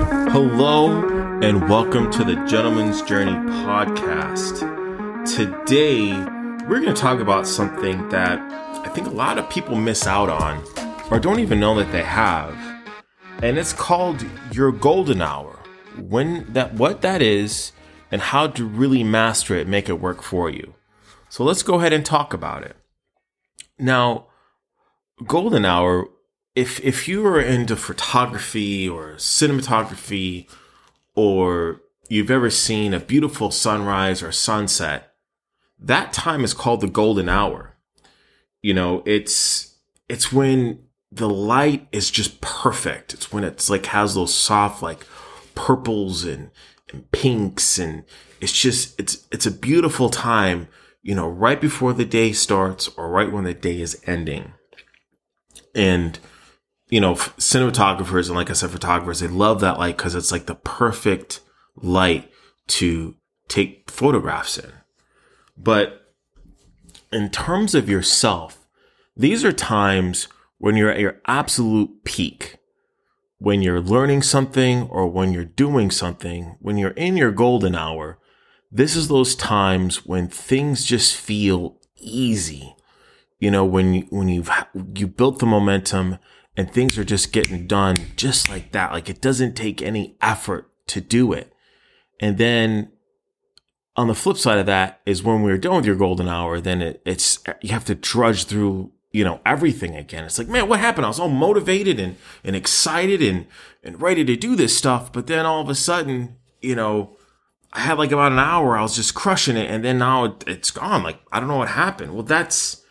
Hello and welcome to the Gentleman's Journey podcast. Today, we're going to talk about something that I think a lot of people miss out on or don't even know that they have. And it's called your golden hour. When that what that is and how to really master it, make it work for you. So let's go ahead and talk about it. Now, golden hour if if you are into photography or cinematography or you've ever seen a beautiful sunrise or sunset, that time is called the golden hour. You know, it's it's when the light is just perfect. It's when it's like has those soft like purples and, and pinks and it's just it's it's a beautiful time, you know, right before the day starts or right when the day is ending. And you know, cinematographers and like I said, photographers, they love that light because it's like the perfect light to take photographs in. But in terms of yourself, these are times when you're at your absolute peak, when you're learning something or when you're doing something, when you're in your golden hour. This is those times when things just feel easy. You know, when you, when you've you built the momentum and things are just getting done just like that. Like it doesn't take any effort to do it. And then on the flip side of that is when we're done with your golden hour, then it, it's, you have to trudge through, you know, everything again. It's like, man, what happened? I was all motivated and, and excited and, and ready to do this stuff. But then all of a sudden, you know, I had like about an hour. I was just crushing it. And then now it, it's gone. Like, I don't know what happened. Well, that's,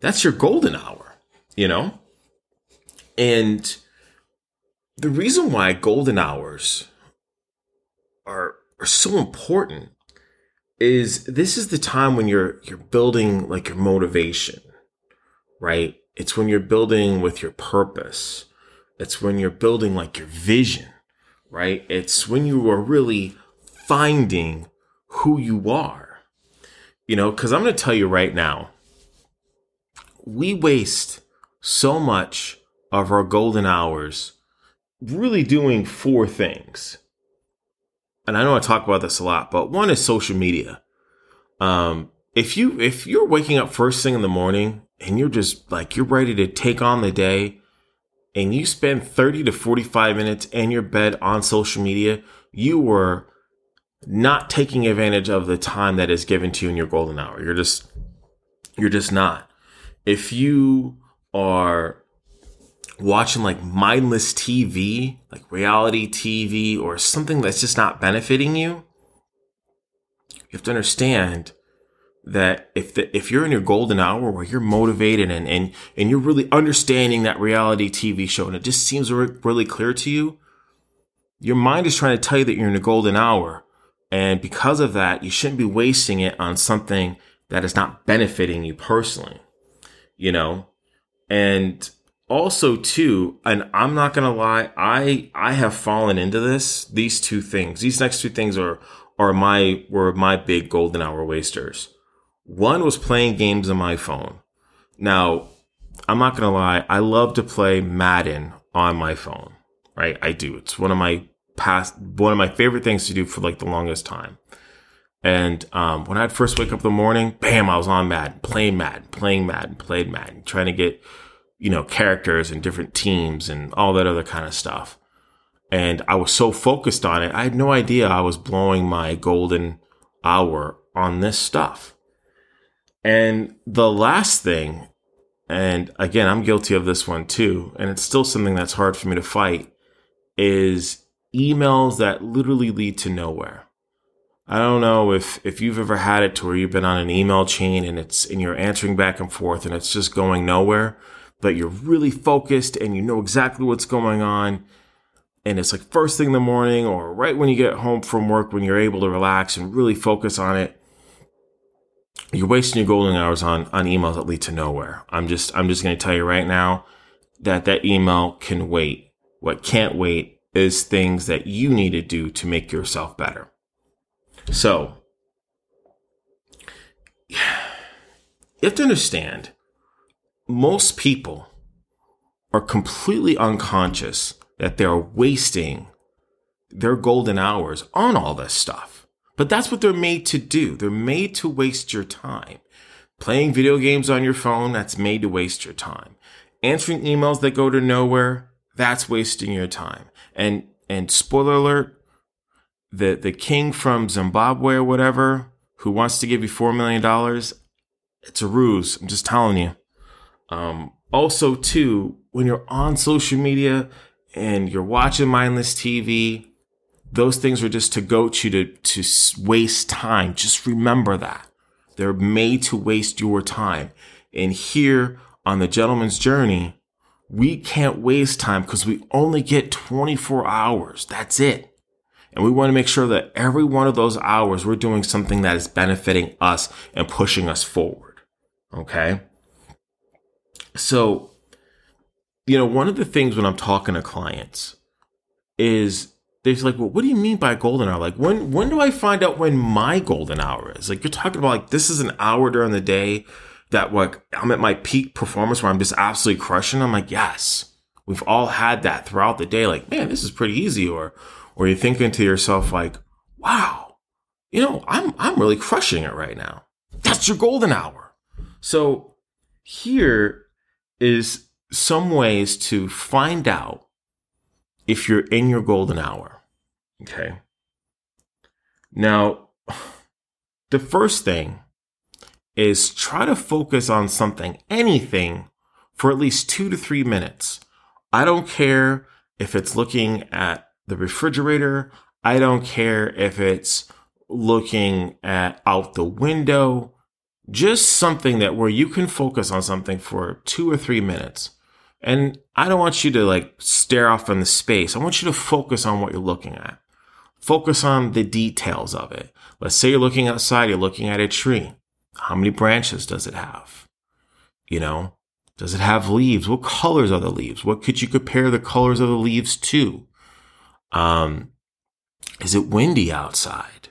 that's your golden hour, you know? And the reason why golden hours are, are so important is this is the time when you're you're building like your motivation, right? It's when you're building with your purpose. It's when you're building like your vision, right? It's when you are really finding who you are. You know, cuz I'm going to tell you right now, we waste so much of our golden hours really doing four things. And I know I talk about this a lot, but one is social media. Um, if you if you're waking up first thing in the morning and you're just like you're ready to take on the day and you spend 30 to 45 minutes in your bed on social media, you were not taking advantage of the time that is given to you in your golden hour. You're just you're just not. If you are watching like mindless TV, like reality TV, or something that's just not benefiting you, you have to understand that if the, if you're in your golden hour where you're motivated and, and, and you're really understanding that reality TV show and it just seems really clear to you, your mind is trying to tell you that you're in a golden hour. And because of that, you shouldn't be wasting it on something that is not benefiting you personally, you know? And also too, and I'm not gonna lie, I I have fallen into this. These two things, these next two things are are my were my big golden hour wasters. One was playing games on my phone. Now, I'm not gonna lie, I love to play Madden on my phone. Right, I do. It's one of my past one of my favorite things to do for like the longest time. And um, when I'd first wake up in the morning, bam, I was on Madden, playing Madden, playing Madden, played Madden, trying to get you know, characters and different teams and all that other kind of stuff. And I was so focused on it, I had no idea I was blowing my golden hour on this stuff. And the last thing, and again, I'm guilty of this one too, and it's still something that's hard for me to fight, is emails that literally lead to nowhere. I don't know if if you've ever had it to where you've been on an email chain and it's and you're answering back and forth and it's just going nowhere but you're really focused and you know exactly what's going on. And it's like first thing in the morning or right when you get home from work when you're able to relax and really focus on it. You're wasting your golden hours on, on emails that lead to nowhere. I'm just, I'm just going to tell you right now that that email can wait. What can't wait is things that you need to do to make yourself better. So, you have to understand most people are completely unconscious that they're wasting their golden hours on all this stuff. But that's what they're made to do. They're made to waste your time. Playing video games on your phone, that's made to waste your time. Answering emails that go to nowhere, that's wasting your time. And and spoiler alert, the the king from Zimbabwe or whatever who wants to give you four million dollars, it's a ruse. I'm just telling you. Um, also, too, when you're on social media and you're watching mindless TV, those things are just to goat you to to waste time. Just remember that they're made to waste your time. And here on the gentleman's journey, we can't waste time because we only get 24 hours. That's it. And we want to make sure that every one of those hours we're doing something that is benefiting us and pushing us forward. Okay. So, you know, one of the things when I'm talking to clients is they're like, well, what do you mean by golden hour? Like, when when do I find out when my golden hour is? Like, you're talking about like this is an hour during the day that like I'm at my peak performance where I'm just absolutely crushing. I'm like, yes, we've all had that throughout the day. Like, man, this is pretty easy. Or or you're thinking to yourself like, wow, you know, I'm I'm really crushing it right now. That's your golden hour. So here is some ways to find out if you're in your golden hour. Okay. Now, the first thing is try to focus on something, anything, for at least two to three minutes. I don't care if it's looking at the refrigerator. I don't care if it's looking at out the window. Just something that where you can focus on something for two or three minutes. And I don't want you to like stare off in the space. I want you to focus on what you're looking at. Focus on the details of it. Let's say you're looking outside, you're looking at a tree. How many branches does it have? You know, does it have leaves? What colors are the leaves? What could you compare the colors of the leaves to? Um, is it windy outside?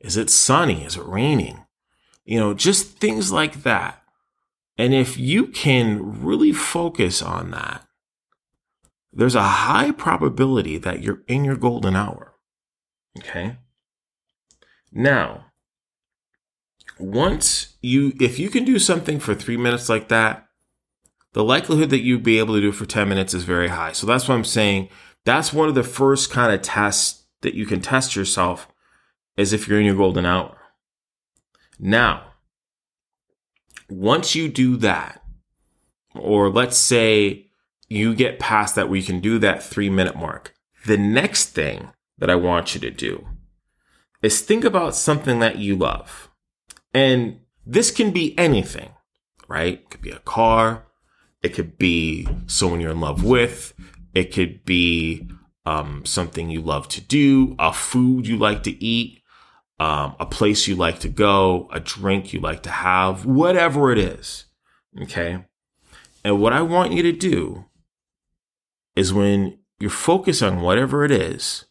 Is it sunny? Is it raining? You know, just things like that. And if you can really focus on that, there's a high probability that you're in your golden hour. Okay. Now, once you, if you can do something for three minutes like that, the likelihood that you'd be able to do it for 10 minutes is very high. So that's what I'm saying that's one of the first kind of tests that you can test yourself is if you're in your golden hour. Now, once you do that, or let's say you get past that you can do that three minute mark, the next thing that I want you to do is think about something that you love. And this can be anything, right? It could be a car. It could be someone you're in love with. It could be um, something you love to do, a food you like to eat, um, a place you like to go, a drink you like to have, whatever it is. Okay. And what I want you to do is when you're focused on whatever it is,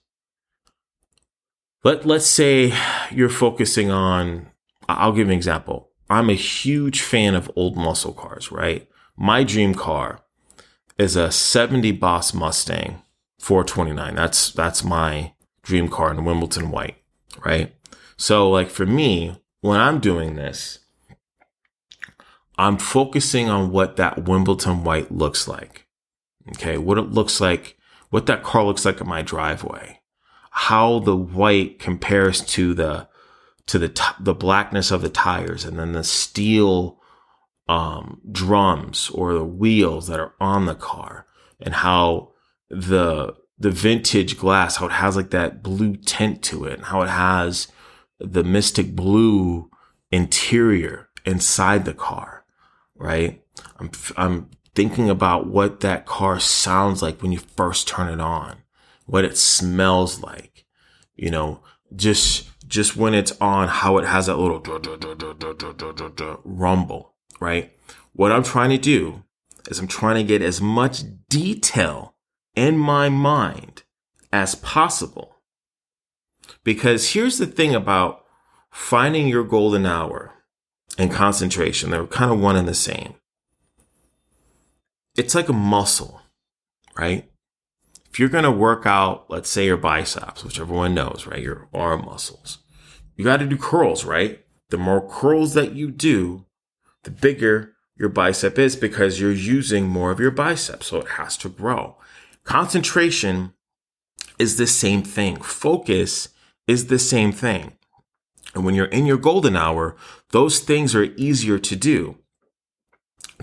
let, let's say you're focusing on, I'll give an example. I'm a huge fan of old muscle cars, right? My dream car is a 70 Boss Mustang 429. That's that's my dream car in Wimbledon white, right? So like for me, when I'm doing this, I'm focusing on what that Wimbledon white looks like. Okay, what it looks like, what that car looks like in my driveway, how the white compares to the to the t- the blackness of the tires, and then the steel um, drums or the wheels that are on the car and how the the vintage glass, how it has like that blue tint to it and how it has the mystic blue interior inside the car, right? I'm, I'm thinking about what that car sounds like when you first turn it on, what it smells like, you know, just, just when it's on, how it has that little rumble, right? What I'm trying to do is I'm trying to get as much detail in my mind as possible. Because here's the thing about finding your golden hour and concentration. They're kind of one and the same. It's like a muscle, right? if you're going to work out, let's say your biceps, which everyone knows, right? Your arm muscles, you got to do curls, right? The more curls that you do, the bigger your bicep is because you're using more of your bicep. So it has to grow. Concentration is the same thing. Focus is the same thing. And when you're in your golden hour, those things are easier to do.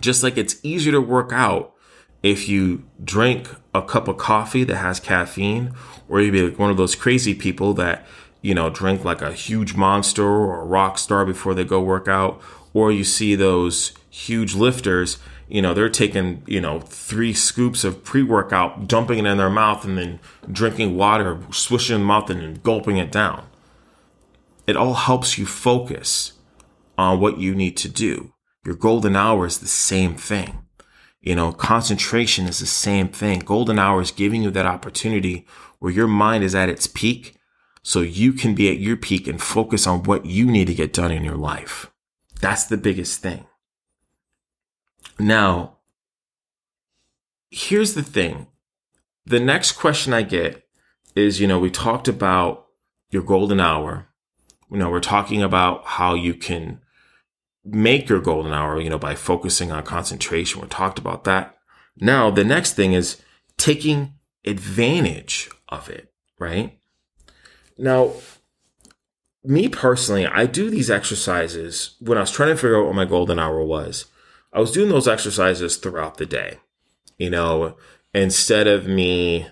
Just like it's easier to work out if you drink a cup of coffee that has caffeine, or you'd be like one of those crazy people that, you know, drink like a huge monster or a rock star before they go work out, or you see those huge lifters, you know, they're taking, you know, three scoops of pre workout, dumping it in their mouth, and then drinking water, swishing in the mouth, and then gulping it down. It all helps you focus on what you need to do. Your golden hour is the same thing. You know, concentration is the same thing. Golden hour is giving you that opportunity where your mind is at its peak so you can be at your peak and focus on what you need to get done in your life. That's the biggest thing. Now, here's the thing. The next question I get is, you know, we talked about your golden hour. You know, we're talking about how you can make your golden hour, you know, by focusing on concentration. We talked about that. Now, the next thing is taking advantage of it, right? Now, me personally, I do these exercises when I was trying to figure out what my golden hour was. I was doing those exercises throughout the day. You know, instead of me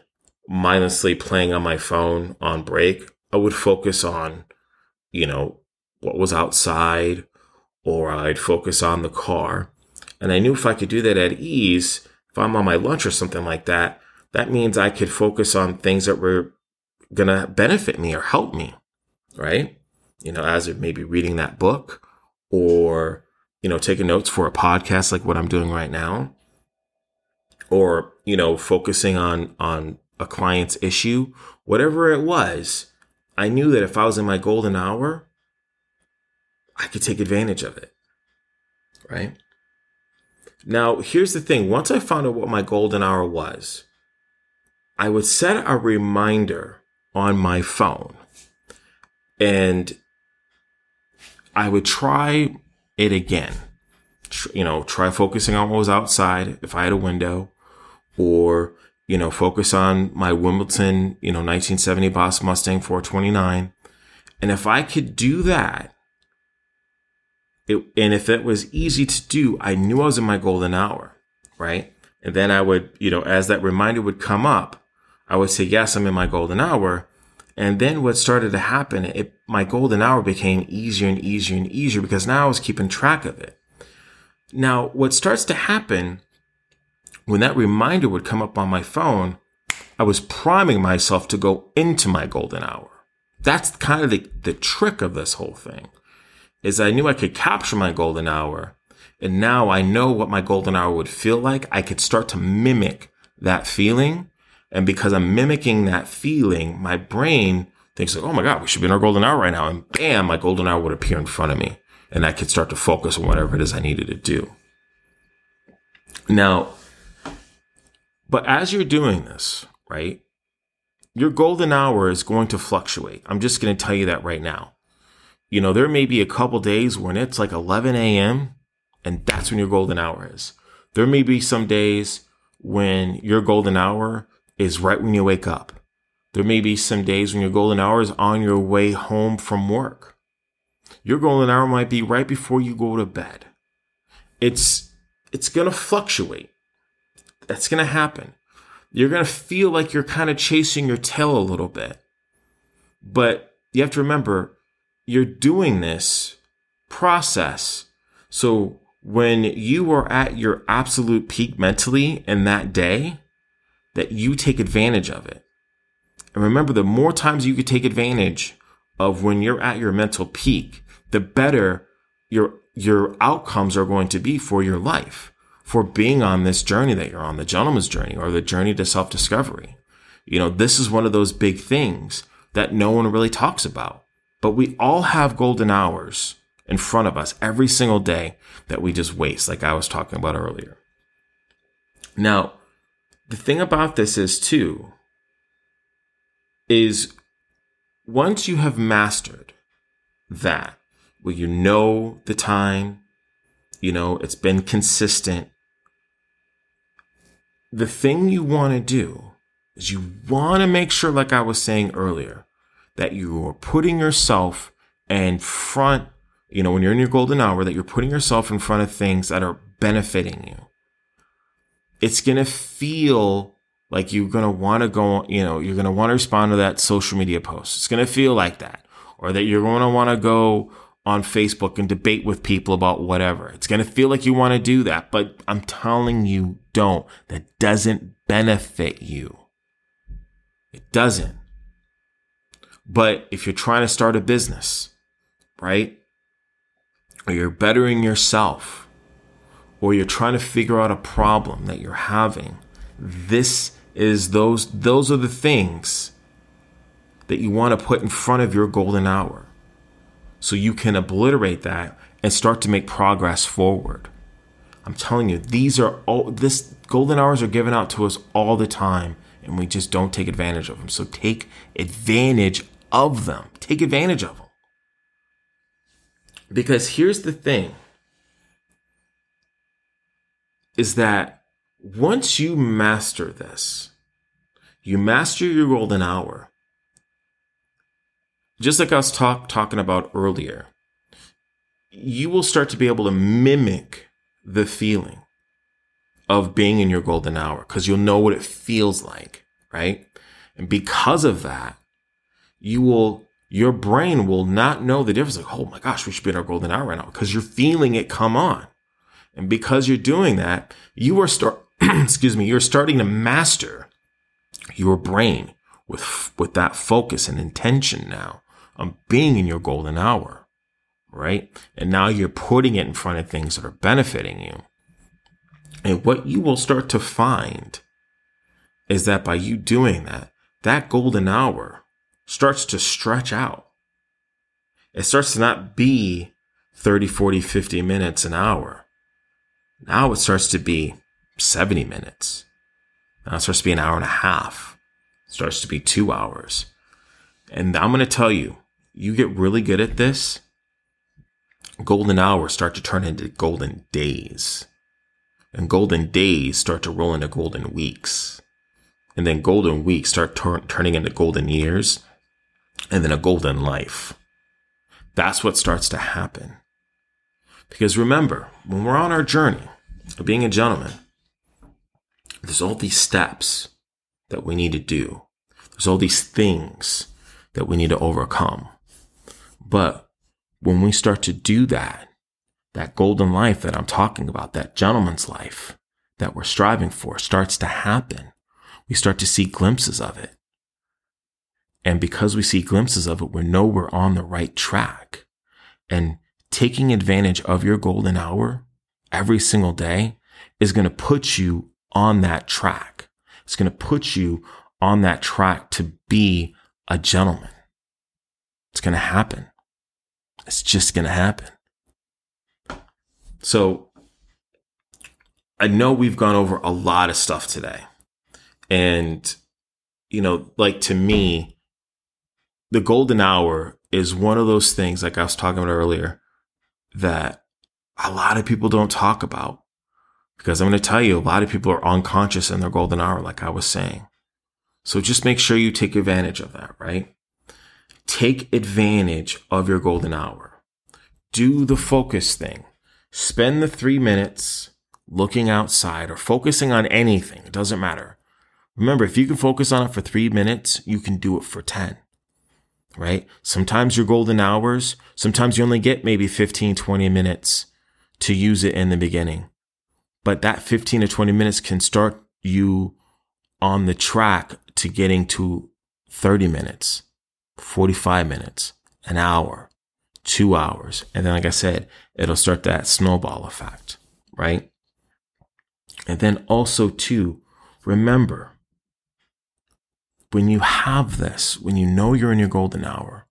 mindlessly playing on my phone on break, I would focus on, you know, what was outside, or I'd focus on the car. And I knew if I could do that at ease, if I'm on my lunch or something like that, that means I could focus on things that were going to benefit me or help me, right? you know, as of maybe reading that book or, you know, taking notes for a podcast like what I'm doing right now or, you know, focusing on, on a client's issue, whatever it was, I knew that if I was in my golden hour, I could take advantage of it. Right. Now, here's the thing. Once I found out what my golden hour was, I would set a reminder on my phone. And I would try it again. You know, try focusing on what was outside if I had a window, or, you know, focus on my Wimbledon, you know, 1970 Boss Mustang 429. And if I could do that, it, and if it was easy to do, I knew I was in my golden hour, right? And then I would, you know, as that reminder would come up, I would say, yes, I'm in my golden hour. And then what started to happen, it, my golden hour became easier and easier and easier because now I was keeping track of it. Now, what starts to happen when that reminder would come up on my phone, I was priming myself to go into my golden hour. That's kind of the, the trick of this whole thing is I knew I could capture my golden hour. And now I know what my golden hour would feel like. I could start to mimic that feeling and because I'm mimicking that feeling, my brain thinks like, oh my God, we should be in our golden hour right now. And bam, my golden hour would appear in front of me. And I could start to focus on whatever it is I needed to do. Now, but as you're doing this, right, your golden hour is going to fluctuate. I'm just going to tell you that right now. You know, there may be a couple days when it's like 11 a.m. and that's when your golden hour is. There may be some days when your golden hour is right when you wake up. There may be some days when your golden hour is on your way home from work. Your golden hour might be right before you go to bed. It's it's going to fluctuate. That's going to happen. You're going to feel like you're kind of chasing your tail a little bit. But you have to remember you're doing this process. So when you are at your absolute peak mentally in that day, that you take advantage of it. And remember, the more times you can take advantage of when you're at your mental peak, the better your, your outcomes are going to be for your life, for being on this journey that you're on, the gentleman's journey or the journey to self discovery. You know, this is one of those big things that no one really talks about, but we all have golden hours in front of us every single day that we just waste, like I was talking about earlier. Now, the thing about this is too, is once you have mastered that, where you know the time, you know, it's been consistent, the thing you want to do is you want to make sure, like I was saying earlier, that you are putting yourself in front, you know, when you're in your golden hour, that you're putting yourself in front of things that are benefiting you. It's going to feel like you're going to want to go, you know, you're going to want to respond to that social media post. It's going to feel like that. Or that you're going to want to go on Facebook and debate with people about whatever. It's going to feel like you want to do that, but I'm telling you, don't. That doesn't benefit you. It doesn't. But if you're trying to start a business, right? Or you're bettering yourself, or you're trying to figure out a problem that you're having, this is those those are the things that you want to put in front of your golden hour. So you can obliterate that and start to make progress forward. I'm telling you, these are all this golden hours are given out to us all the time and we just don't take advantage of them. So take advantage of them. Take advantage of them. Because here's the thing is that once you master this, you master your golden hour. Just like I was talk, talking about earlier, you will start to be able to mimic the feeling of being in your golden hour because you'll know what it feels like, right? And because of that, you will, your brain will not know the difference. Like, oh my gosh, we should be in our golden hour right now because you're feeling it come on. And because you're doing that, you are start, excuse me, you're starting to master your brain with, with that focus and intention now on being in your golden hour, right? And now you're putting it in front of things that are benefiting you. And what you will start to find is that by you doing that, that golden hour starts to stretch out. It starts to not be 30, 40, 50 minutes an hour. Now it starts to be 70 minutes. Now it starts to be an hour and a half. It starts to be two hours. And I'm going to tell you, you get really good at this, golden hours start to turn into golden days. And golden days start to roll into golden weeks. And then golden weeks start turning into golden years. And then a golden life. That's what starts to happen. Because remember, when we're on our journey of being a gentleman, there's all these steps that we need to do. There's all these things that we need to overcome. But when we start to do that, that golden life that I'm talking about, that gentleman's life that we're striving for starts to happen. We start to see glimpses of it. And because we see glimpses of it, we know we're on the right track. And taking advantage of your golden hour every single day is going to put you on that track. It's going to put you on that track to be a gentleman. It's going to happen. It's just going to happen. So I know we've gone over a lot of stuff today. And, you know, like to me, the golden hour is one of those things, like I was talking about earlier, that a lot of people don't talk about. Because I'm going to tell you, a lot of people are unconscious in their golden hour, like I was saying. So just make sure you take advantage of that, right? Take advantage of your golden hour. Do the focus thing. Spend the three minutes looking outside or focusing on anything. It doesn't matter. Remember, if you can focus on it for three minutes, you can do it for 10, right? Sometimes your golden hours, sometimes you only get maybe 15, 20 minutes to use it in the beginning. But that 15 to 20 minutes can start you on the track to getting to 30 minutes, 45 minutes, an hour, two hours. And then, like I said, it'll start that snowball effect, right? And then also, too, remember when you have this, when you know you're in your golden hour,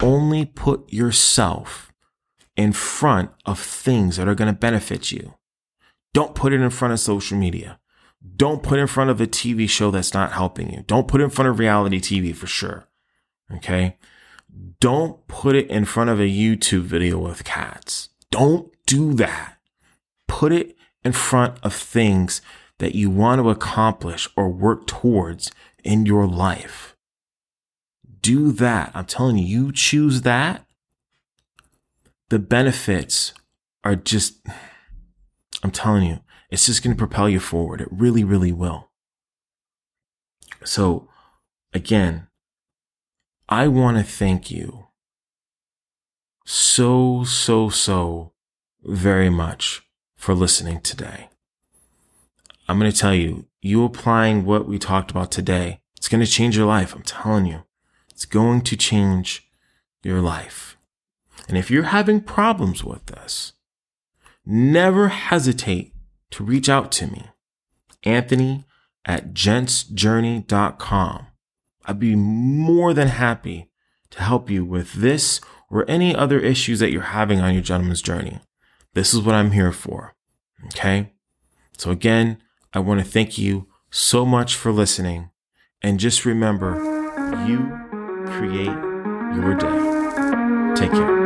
only put yourself in front of things that are going to benefit you. Don't put it in front of social media. Don't put in front of a TV show that's not helping you. Don't put it in front of reality TV for sure. Okay. Don't put it in front of a YouTube video with cats. Don't do that. Put it in front of things that you want to accomplish or work towards in your life. Do that. I'm telling you, you choose that. The benefits are just, I'm telling you, it's just going to propel you forward. It really, really will. So again, I want to thank you so, so, so very much for listening today. I'm going to tell you, you applying what we talked about today, it's going to change your life. I'm telling you, it's going to change your life. And if you're having problems with this, never hesitate to reach out to me, Anthony at gentsjourney.com. I'd be more than happy to help you with this or any other issues that you're having on your gentleman's journey. This is what I'm here for. Okay. So again, I want to thank you so much for listening. And just remember, you create your day. Take care.